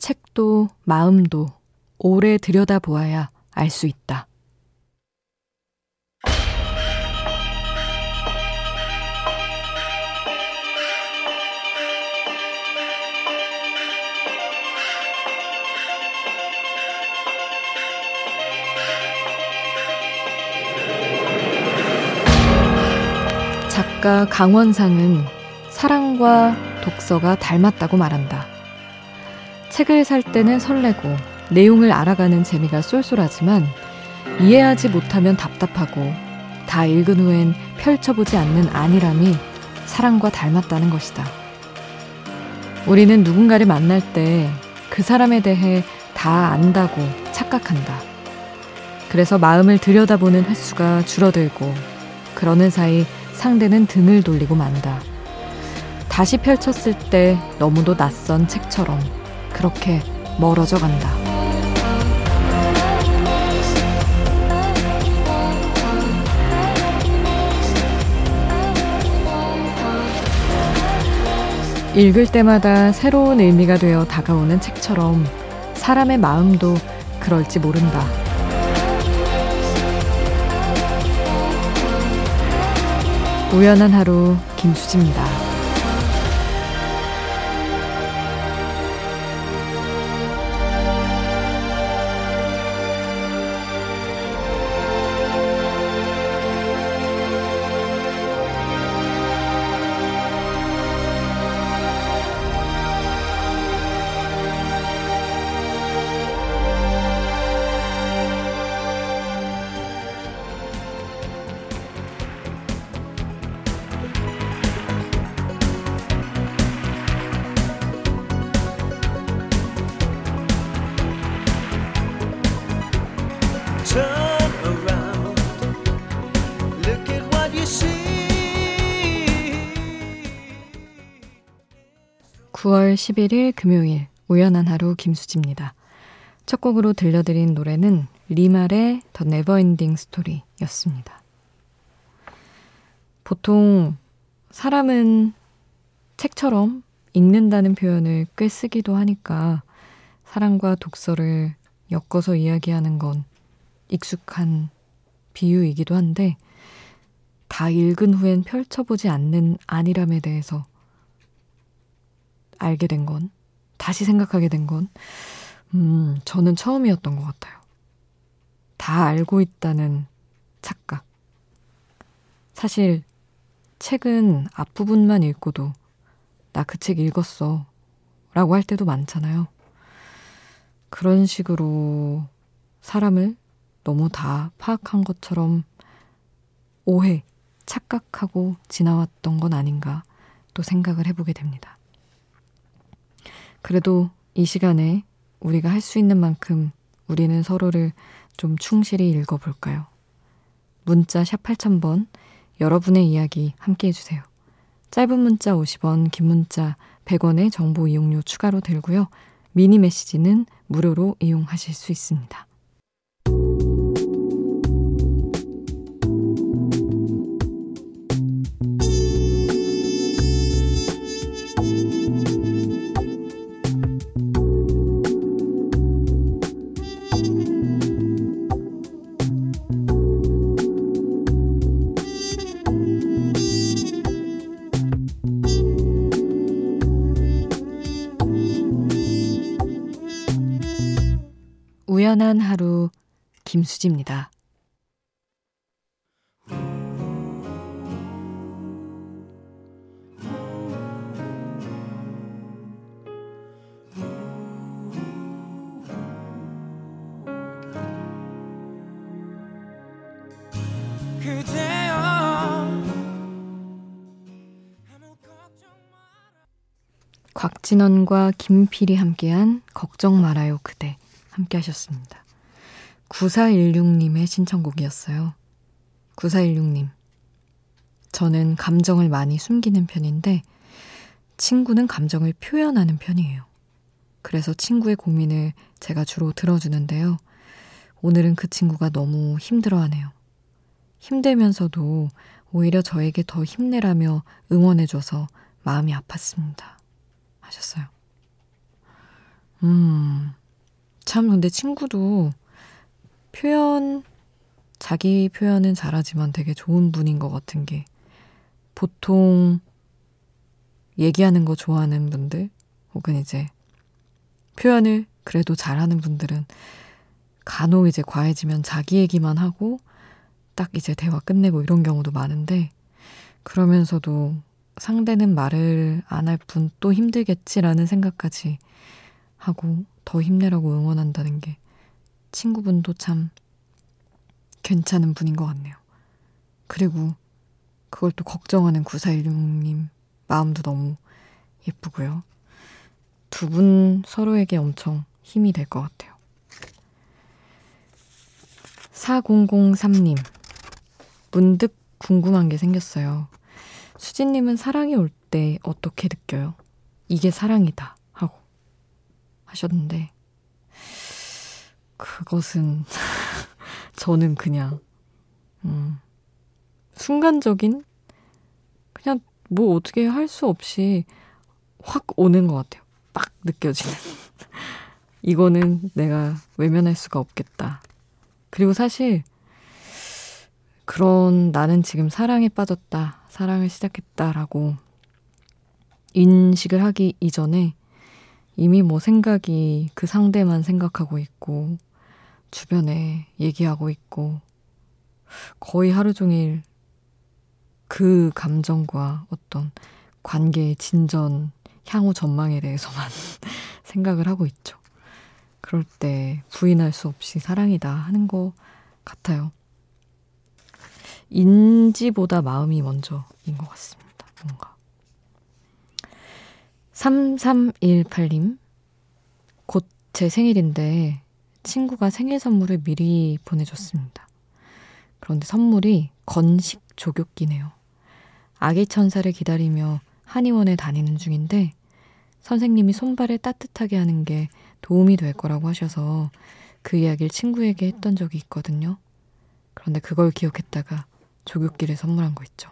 책도 마음도 오래 들여다보아야 알 수 있다. 작가 강원상은 사랑과 독서가 닮았다고 말한다. 책을 살 때는 설레고 내용을 알아가는 재미가 쏠쏠하지만 이해하지 못하면 답답하고 다 읽은 후엔 펼쳐보지 않는 안일함이 사랑과 닮았다는 것이다. 우리는 누군가를 만날 때 그 사람에 대해 다 안다고 착각한다. 그래서 마음을 들여다보는 횟수가 줄어들고 그러는 사이 상대는 등을 돌리고 만다. 다시 펼쳤을 때 너무도 낯선 책처럼 그렇게 멀어져 간다. 읽을 때마다 새로운 의미가 되어 다가오는 책처럼 사람의 마음도 그럴지 모른다. 우연한 하루 김수지입니다. 9월 11일 금요일 우연한 하루 김수지입니다. 첫 곡으로 들려드린 노래는 리말의 The NeverEnding Story였습니다. 보통 사람은 책처럼 읽는다는 표현을 꽤 쓰기도 하니까 사랑과 독서를 엮어서 이야기하는 건 익숙한 비유이기도 한데 다 읽은 후엔 펼쳐보지 않는 안일함에 대해서 알게 된 건, 다시 생각하게 된 건, 음, 저는 처음이었던 것 같아요. 다 알고 있다는 착각. 사실, 책은 앞부분만 읽고도, 나 그 책 읽었어. 라고 할 때도 많잖아요. 그런 식으로 사람을 너무 다 파악한 것처럼 오해, 착각하고 지나왔던 건 아닌가 또 생각을 해보게 됩니다. 그래도 이 시간에 우리가 할 수 있는 만큼 우리는 서로를 좀 충실히 읽어볼까요? 문자 샵 8000번 여러분의 이야기 함께 해주세요. 짧은 문자 50원, 긴 문자 100원의 정보 이용료 추가로 들고요. 미니 메시지는 무료로 이용하실 수 있습니다. 우연한 하루 김수지입니다. 곽진원과 김필이 함께한 걱정 말아요 그대 함께 하셨습니다. 9416님의 신청곡이었어요. 9416님. 저는 감정을 많이 숨기는 편인데, 친구는 감정을 표현하는 편이에요. 그래서 친구의 고민을 제가 주로 들어주는데요. 오늘은 그 친구가 너무 힘들어하네요. 힘들면서도 오히려 저에게 더 힘내라며 응원해줘서 마음이 아팠습니다. 하셨어요. 음, 참, 근데 친구도 표현, 자기 표현은 잘하지만 되게 좋은 분인 것 같은 게, 보통 얘기하는 거 좋아하는 분들, 혹은 이제 표현을 그래도 잘하는 분들은 간혹 이제 과해지면 자기 얘기만 하고 딱 이제 대화 끝내고 이런 경우도 많은데, 그러면서도 상대는 말을 안 할 뿐 또 힘들겠지라는 생각까지 하고 더 힘내라고 응원한다는 게 친구분도 참 괜찮은 분인 것 같네요. 그리고 그걸 또 걱정하는 9416님 마음도 너무 예쁘고요. 두 분 서로에게 엄청 힘이 될 것 같아요. 4003님, 문득 궁금한 게 생겼어요. 수진님은 사랑이 올 때 어떻게 느껴요? 이게 사랑이다. 하셨는데, 그것은, 저는 그냥, 음, 순간적인, 그냥 뭐 어떻게 할 수 없이 확 오는 것 같아요. 빡 느껴지는. 이거는 내가 외면할 수가 없겠다. 그리고 사실, 그런 나는 지금 사랑에 빠졌다, 사랑을 시작했다라고 인식을 하기 이전에 이미 뭐 생각이 그 상대만 생각하고 있고, 주변에 얘기하고 있고, 거의 하루 종일 그 감정과 어떤 관계의 진전, 향후 전망에 대해서만 생각을 하고 있죠. 그럴 때 부인할 수 없이 사랑이다 하는 것 같아요. 인지보다 마음이 먼저인 것 같습니다. 뭔가. 3318님, 곧 제 생일인데 친구가 생일 선물을 미리 보내줬습니다. 그런데 선물이 건식 조교기네요. 아기 천사를 기다리며 한의원에 다니는 중인데 선생님이 손발을 따뜻하게 하는 게 도움이 될 거라고 하셔서 그 이야기를 친구에게 했던 적이 있거든요. 그런데 그걸 기억했다가 조교기를 선물한 거 있죠.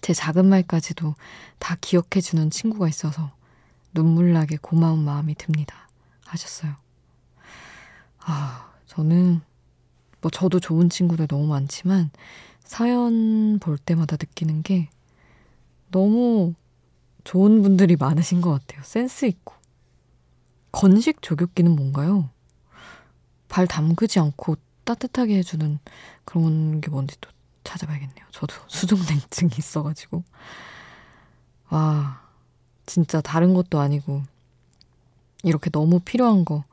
제 작은 말까지도 다 기억해주는 친구가 있어서 눈물나게 고마운 마음이 듭니다. 하셨어요. 아, 저는, 뭐 저도 좋은 친구들 너무 많지만, 사연 볼 때마다 느끼는 게 너무 좋은 분들이 많으신 것 같아요. 센스 있고. 건식 조교기는 뭔가요? 발 담그지 않고 따뜻하게 해주는 그런 게 뭔지 또 찾아봐야겠네요. 저도 수족냉증이 있어가지고. 와, 진짜 다른 것도 아니고, 이렇게 너무 필요한 거,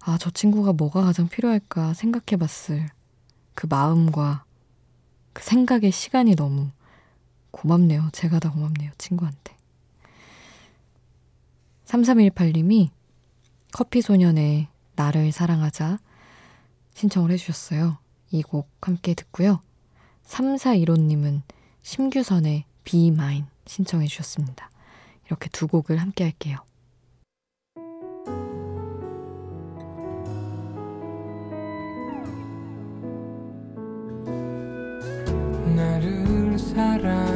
아, 저 친구가 뭐가 가장 필요할까 생각해 봤을 그 마음과 그 생각의 시간이 너무 고맙네요. 제가 다 고맙네요. 친구한테. 3318님이 커피소년의 나를 사랑하자 신청을 해주셨어요. 이 곡 함께 듣고요. 3415님은 심규선의 Be Mine 신청해 주셨습니다. 이렇게 두 곡을 함께 할게요. 나를 사랑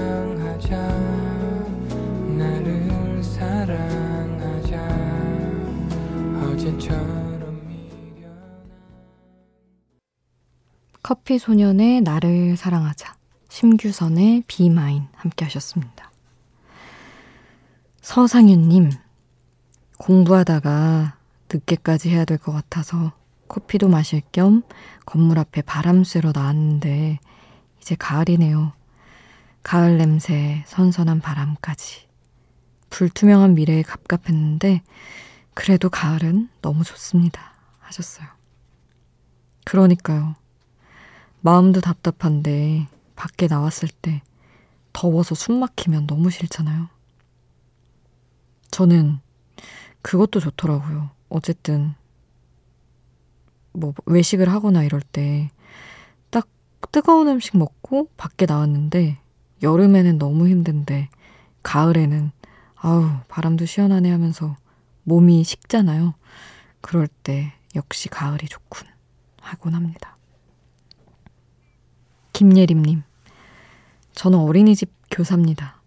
커피 소년의 나를 사랑하자. 심규선의 비마인 함께 하셨습니다. 서상윤님, 공부하다가 늦게까지 해야 될 것 같아서 커피도 마실 겸 건물 앞에 바람 쐬러 나왔는데 이제 가을이네요. 가을 냄새, 선선한 바람까지. 불투명한 미래에 갑갑했는데 그래도 가을은 너무 좋습니다. 하셨어요. 그러니까요. 마음도 답답한데 밖에 나왔을 때 더워서 숨 막히면 너무 싫잖아요. 저는 그것도 좋더라고요. 어쨌든 뭐 외식을 하거나 이럴 때 딱 뜨거운 음식 먹고 밖에 나왔는데 여름에는 너무 힘든데 가을에는 아우 바람도 시원하네 하면서 몸이 식잖아요. 그럴 때 역시 가을이 좋군 하곤 합니다. 김예림님, 저는 어린이집 교사입니다.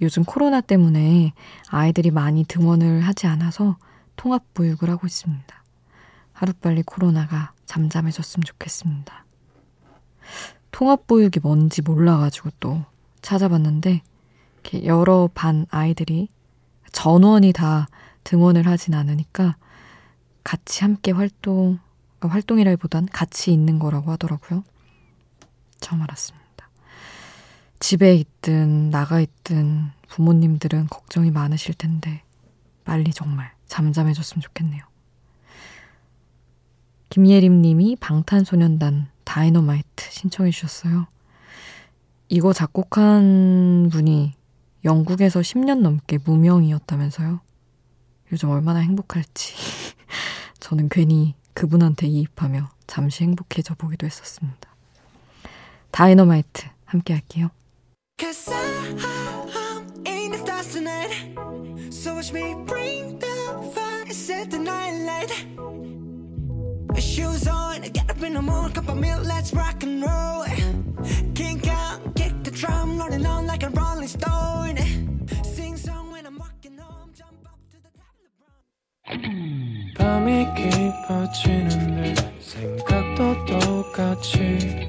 요즘 코로나 때문에 아이들이 많이 등원을 하지 않아서 통합보육을 하고 있습니다. 하루빨리 코로나가 잠잠해졌으면 좋겠습니다. 통합보육이 뭔지 몰라가지고 또 찾아봤는데, 여러 반 아이들이 전원이 다 등원을 하진 않으니까 같이 함께 활동, 그러니까 활동이라기보단 같이 있는 거라고 하더라고요. 처음 알았습니다. 집에 있든 나가 있든 부모님들은 걱정이 많으실 텐데 빨리 정말 잠잠해졌으면 좋겠네요. 김예림 님이 방탄소년단 다이너마이트 신청해 주셨어요. 이거 작곡한 분이 영국에서 10년 넘게 무명이었다면서요. 요즘 얼마나 행복할지. 저는 괜히 그분한테 이입하며 잠시 행복해져 보기도 했었습니다. 다이너마이트 함께 할게요. Cause I'm in the stars tonight So watch me bring the fire Set the night light Shoes on, get up in the morning Cup of milk, let's rock and roll Kink out, kick the drum Rolling on like a rolling stone Sing song when I'm walking home Jump up to the top of the 밤이 깊어지는데 생각도 똑같이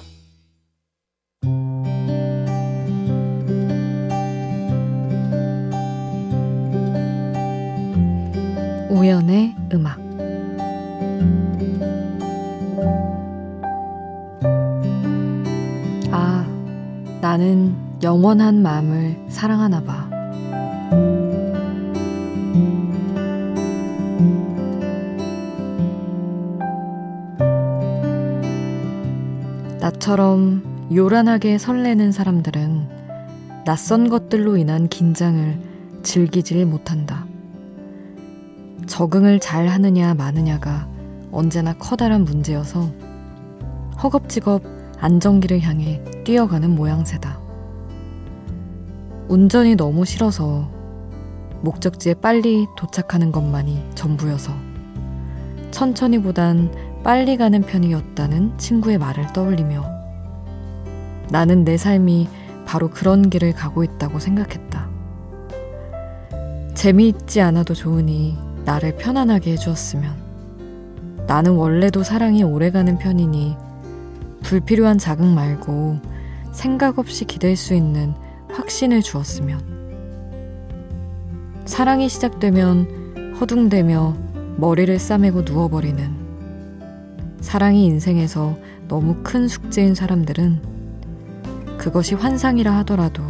우연의 음악 나는 영원한 마음을 사랑하나 봐. 나처럼 요란하게 설레는 사람들은 낯선 것들로 인한 긴장을 즐기질 못한다. 적응을 잘 하느냐 마느냐가 언제나 커다란 문제여서 허겁지겁 안정기를 향해 뛰어가는 모양새다. 운전이 너무 싫어서 목적지에 빨리 도착하는 것만이 전부여서 천천히 보단 빨리 가는 편이었다는 친구의 말을 떠올리며 나는 내 삶이 바로 그런 길을 가고 있다고 생각했다. 재미있지 않아도 좋으니 나를 편안하게 해주었으면. 나는 원래도 사랑이 오래가는 편이니 불필요한 자극 말고 생각 없이 기댈 수 있는 확신을 주었으면. 사랑이 시작되면 허둥대며 머리를 싸매고 누워버리는. 사랑이 인생에서 너무 큰 숙제인 사람들은 그것이 환상이라 하더라도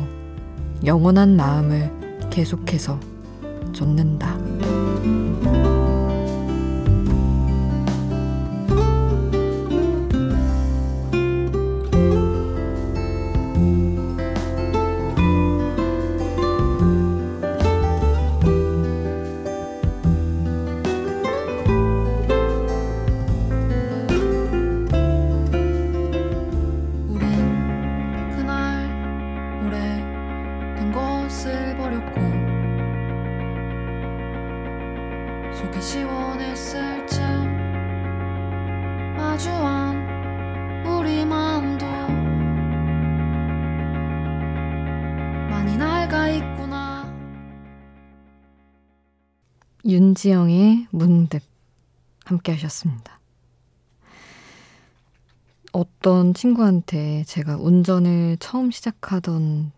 영원한 마음을 계속해서 쫓는다. 윤지영의 문득 함께 하셨습니다. 어떤 친구한테 제가 운전을 처음 시작하던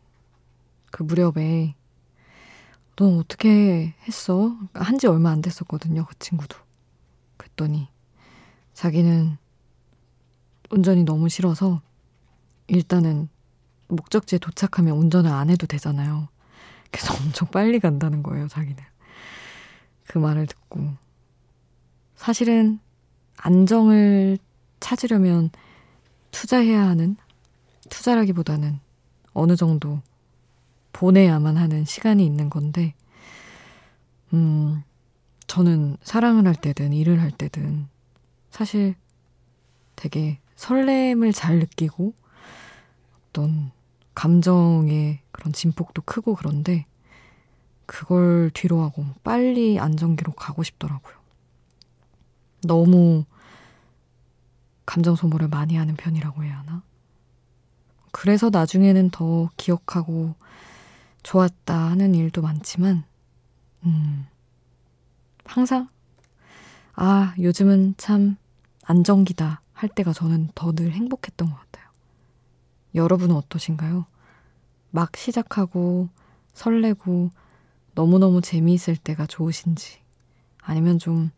그 무렵에 넌 어떻게 했어? 한 지 얼마 안 됐었거든요, 그 친구도. 그랬더니 자기는 운전이 너무 싫어서 일단은 목적지에 도착하면 운전을 안 해도 되잖아요. 그래서 엄청 빨리 간다는 거예요, 자기는. 그 말을 듣고 사실은 안정을 찾으려면 투자해야 하는 투자라기보다는 어느 정도 보내야만 하는 시간이 있는 건데, 음, 저는 사랑을 할 때든 일을 할 때든 사실 되게 설렘을 잘 느끼고 어떤 감정의 그런 진폭도 크고 그런데 그걸 뒤로 하고 빨리 안정기로 가고 싶더라고요. 너무 감정 소모를 많이 하는 편이라고 해야 하나? 그래서 나중에는 더 기억하고 좋았다 하는 일도 많지만, 음, 항상, 아, 요즘은 참 안정기다 할 때가 저는 더 늘 행복했던 것 같아요. 여러분은 어떠신가요? 막 시작하고 설레고 너무너무 재미있을 때가 좋으신지 아니면 좀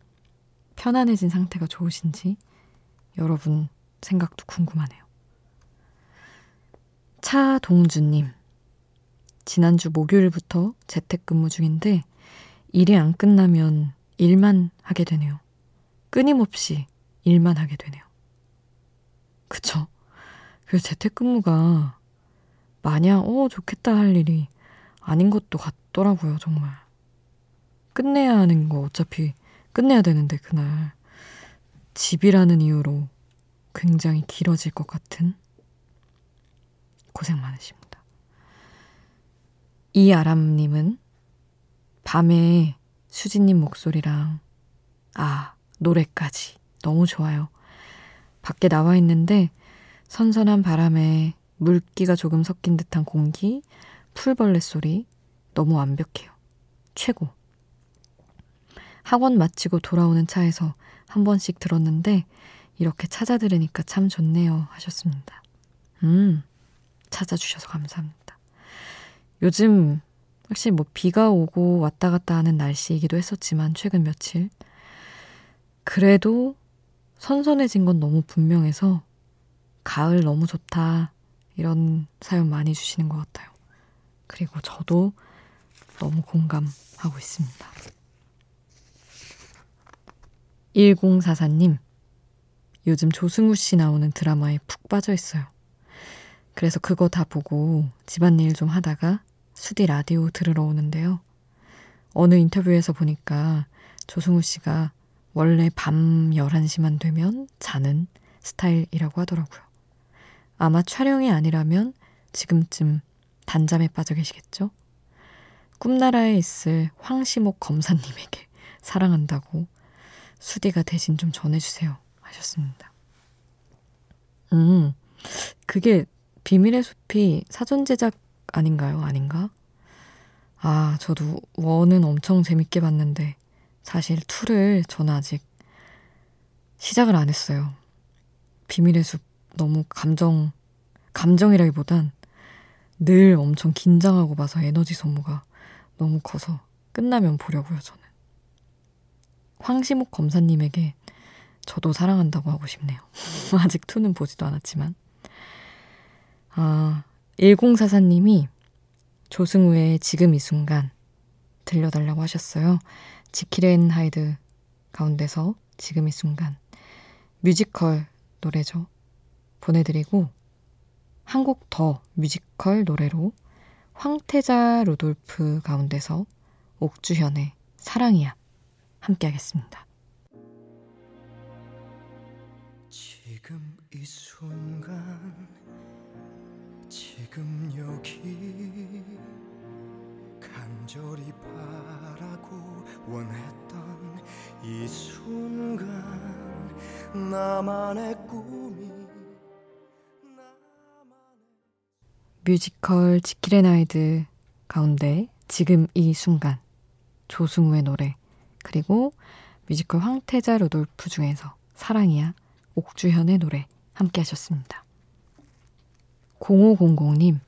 편안해진 상태가 좋으신지 여러분 생각도 궁금하네요. 차동주님. 지난주 목요일부터 재택근무 중인데 일이 안 끝나면 일만 하게 되네요. 끊임없이 일만 하게 되네요. 그쵸? 그 재택근무가 마냥 어 좋겠다 할 일이 아닌 것도 같더라고요 정말 끝내야 하는 거 어차피 끝내야 되는데 그날 집이라는 이유로 굉장히 길어질 것 같은 고생 많으십니다. 이아람님은 밤에 수진님 목소리랑 아 노래까지 너무 좋아요. 밖에 나와 있는데 선선한 바람에 물기가 조금 섞인 듯한 공기, 풀벌레 소리 너무 완벽해요. 최고. 학원 마치고 돌아오는 차에서 한 번씩 들었는데 이렇게 찾아 들으니까 참 좋네요 하셨습니다. 음, 찾아주셔서 감사합니다. 요즘 확실히 뭐 비가 오고 왔다 갔다 하는 날씨이기도 했었지만 최근 며칠 그래도 선선해진 건 너무 분명해서 가을 너무 좋다. 이런 사연 많이 주시는 것 같아요. 그리고 저도 너무 공감하고 있습니다. 1044님, 요즘 조승우 씨 나오는 드라마에 푹 빠져 있어요. 그래서 그거 다 보고 집안일 좀 하다가 수디 라디오 들으러 오는데요. 어느 인터뷰에서 보니까 조승우 씨가 원래 밤 11시만 되면 자는 스타일이라고 하더라고요. 아마 촬영이 아니라면 지금쯤 단잠에 빠져 계시겠죠? 꿈나라에 있을 황시목 검사님에게 사랑한다고 수디가 대신 좀 전해주세요. 하셨습니다. 음, 그게 비밀의 숲이 사전 제작 아닌가요? 아닌가? 아, 저도 원은 엄청 재밌게 봤는데 사실 투를 저는 아직 시작을 안 했어요. 비밀의 숲 너무 감정, 감정이라기보단 늘 엄청 긴장하고 봐서 에너지 소모가 너무 커서 끝나면 보려고요, 저는. 황시목 검사님에게 저도 사랑한다고 하고 싶네요. 아직 투는 보지도 않았지만. 아, 1044님이 조승우의 지금 이 순간 들려달라고 하셨어요. 지킬 앤 하이드 가운데서 지금 이 순간 뮤지컬 노래죠. 보내드리고 한 곡 더 뮤지컬 노래로 황태자 루돌프 가운데서 옥주현의 사랑이야 함께 하겠습니다. 지금 이 순간 지금 여기 간절히 바라고 원했던 이 순간 나만의 꿈이 뮤지컬 지킬 앤 하이드 가운데 지금 이 순간 조승우의 노래 그리고 뮤지컬 황태자 루돌프 중에서 사랑이야 옥주현의 노래 함께 하셨습니다. 0500님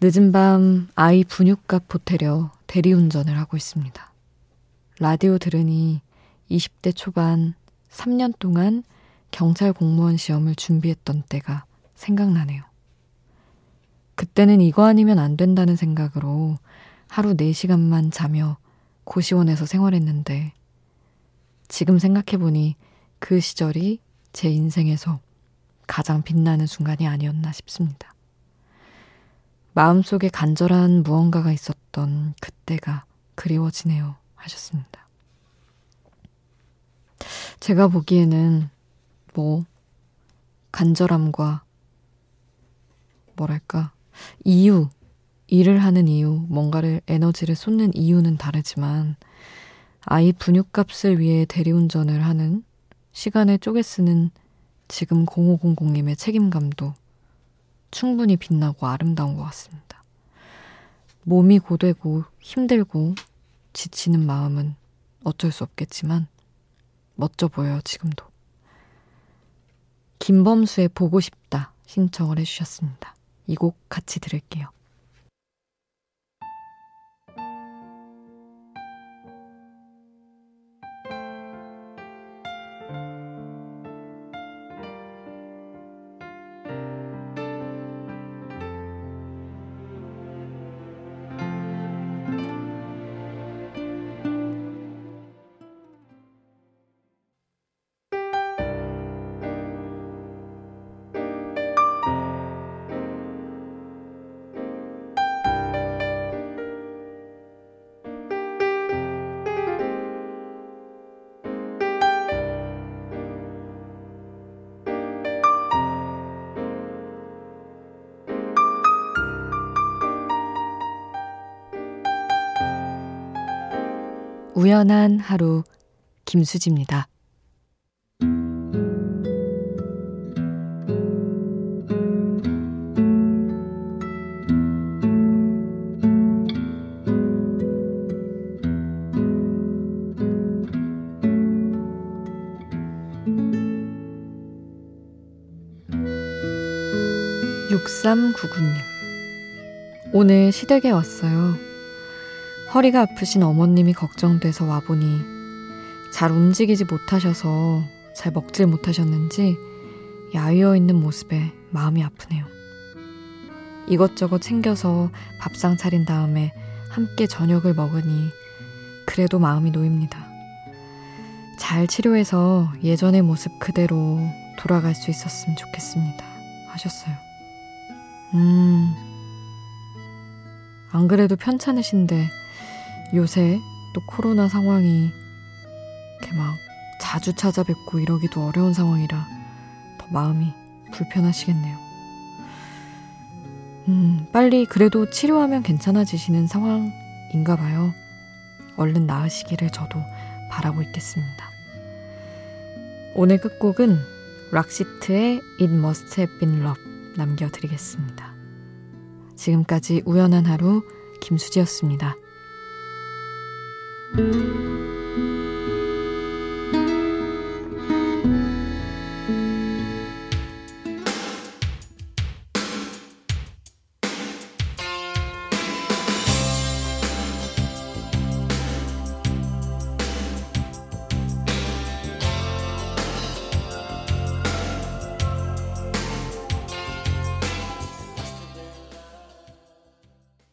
늦은 밤 아이 분유값 보태려 대리운전을 하고 있습니다. 라디오 들으니 20대 초반 3년 동안 경찰 공무원 시험을 준비했던 때가 생각나네요. 그때는 이거 아니면 안 된다는 생각으로 하루 4시간만 자며 고시원에서 생활했는데 지금 생각해보니 그 시절이 제 인생에서 가장 빛나는 순간이 아니었나 싶습니다. 마음속에 간절한 무언가가 있었던 그때가 그리워지네요. 하셨습니다. 제가 보기에는 뭐 간절함과 뭐랄까, 이유, 일을 하는 이유, 뭔가를 에너지를 쏟는 이유는 다르지만, 아이 분유값을 위해 대리운전을 하는 시간을 쪼개 쓰는 지금 0500님의 책임감도 충분히 빛나고 아름다운 것 같습니다. 몸이 고되고 힘들고 지치는 마음은 어쩔 수 없겠지만 멋져 보여요, 지금도. 김범수의 보고 싶다 신청을 해주셨습니다. 이 곡 같이 들을게요. 우연한 하루 김수지입니다. 육삼구구님 오늘 시댁에 왔어요. 허리가 아프신 어머님이 걱정돼서 와보니 잘 움직이지 못하셔서 잘 먹질 못하셨는지 야위어 있는 모습에 마음이 아프네요. 이것저것 챙겨서 밥상 차린 다음에 함께 저녁을 먹으니 그래도 마음이 놓입니다. 잘 치료해서 예전의 모습 그대로 돌아갈 수 있었으면 좋겠습니다. 하셨어요. 음, 안 그래도 편찮으신데 요새 또 코로나 상황이 이렇게 막 자주 찾아뵙고 이러기도 어려운 상황이라 더 마음이 불편하시겠네요. 음, 빨리 그래도 치료하면 괜찮아지시는 상황인가 봐요. 얼른 나으시기를 저도 바라고 있겠습니다. 오늘 끝곡은 락시트의 It Must Have Been Love 남겨드리겠습니다. 지금까지 우연한 하루 김수지였습니다. Música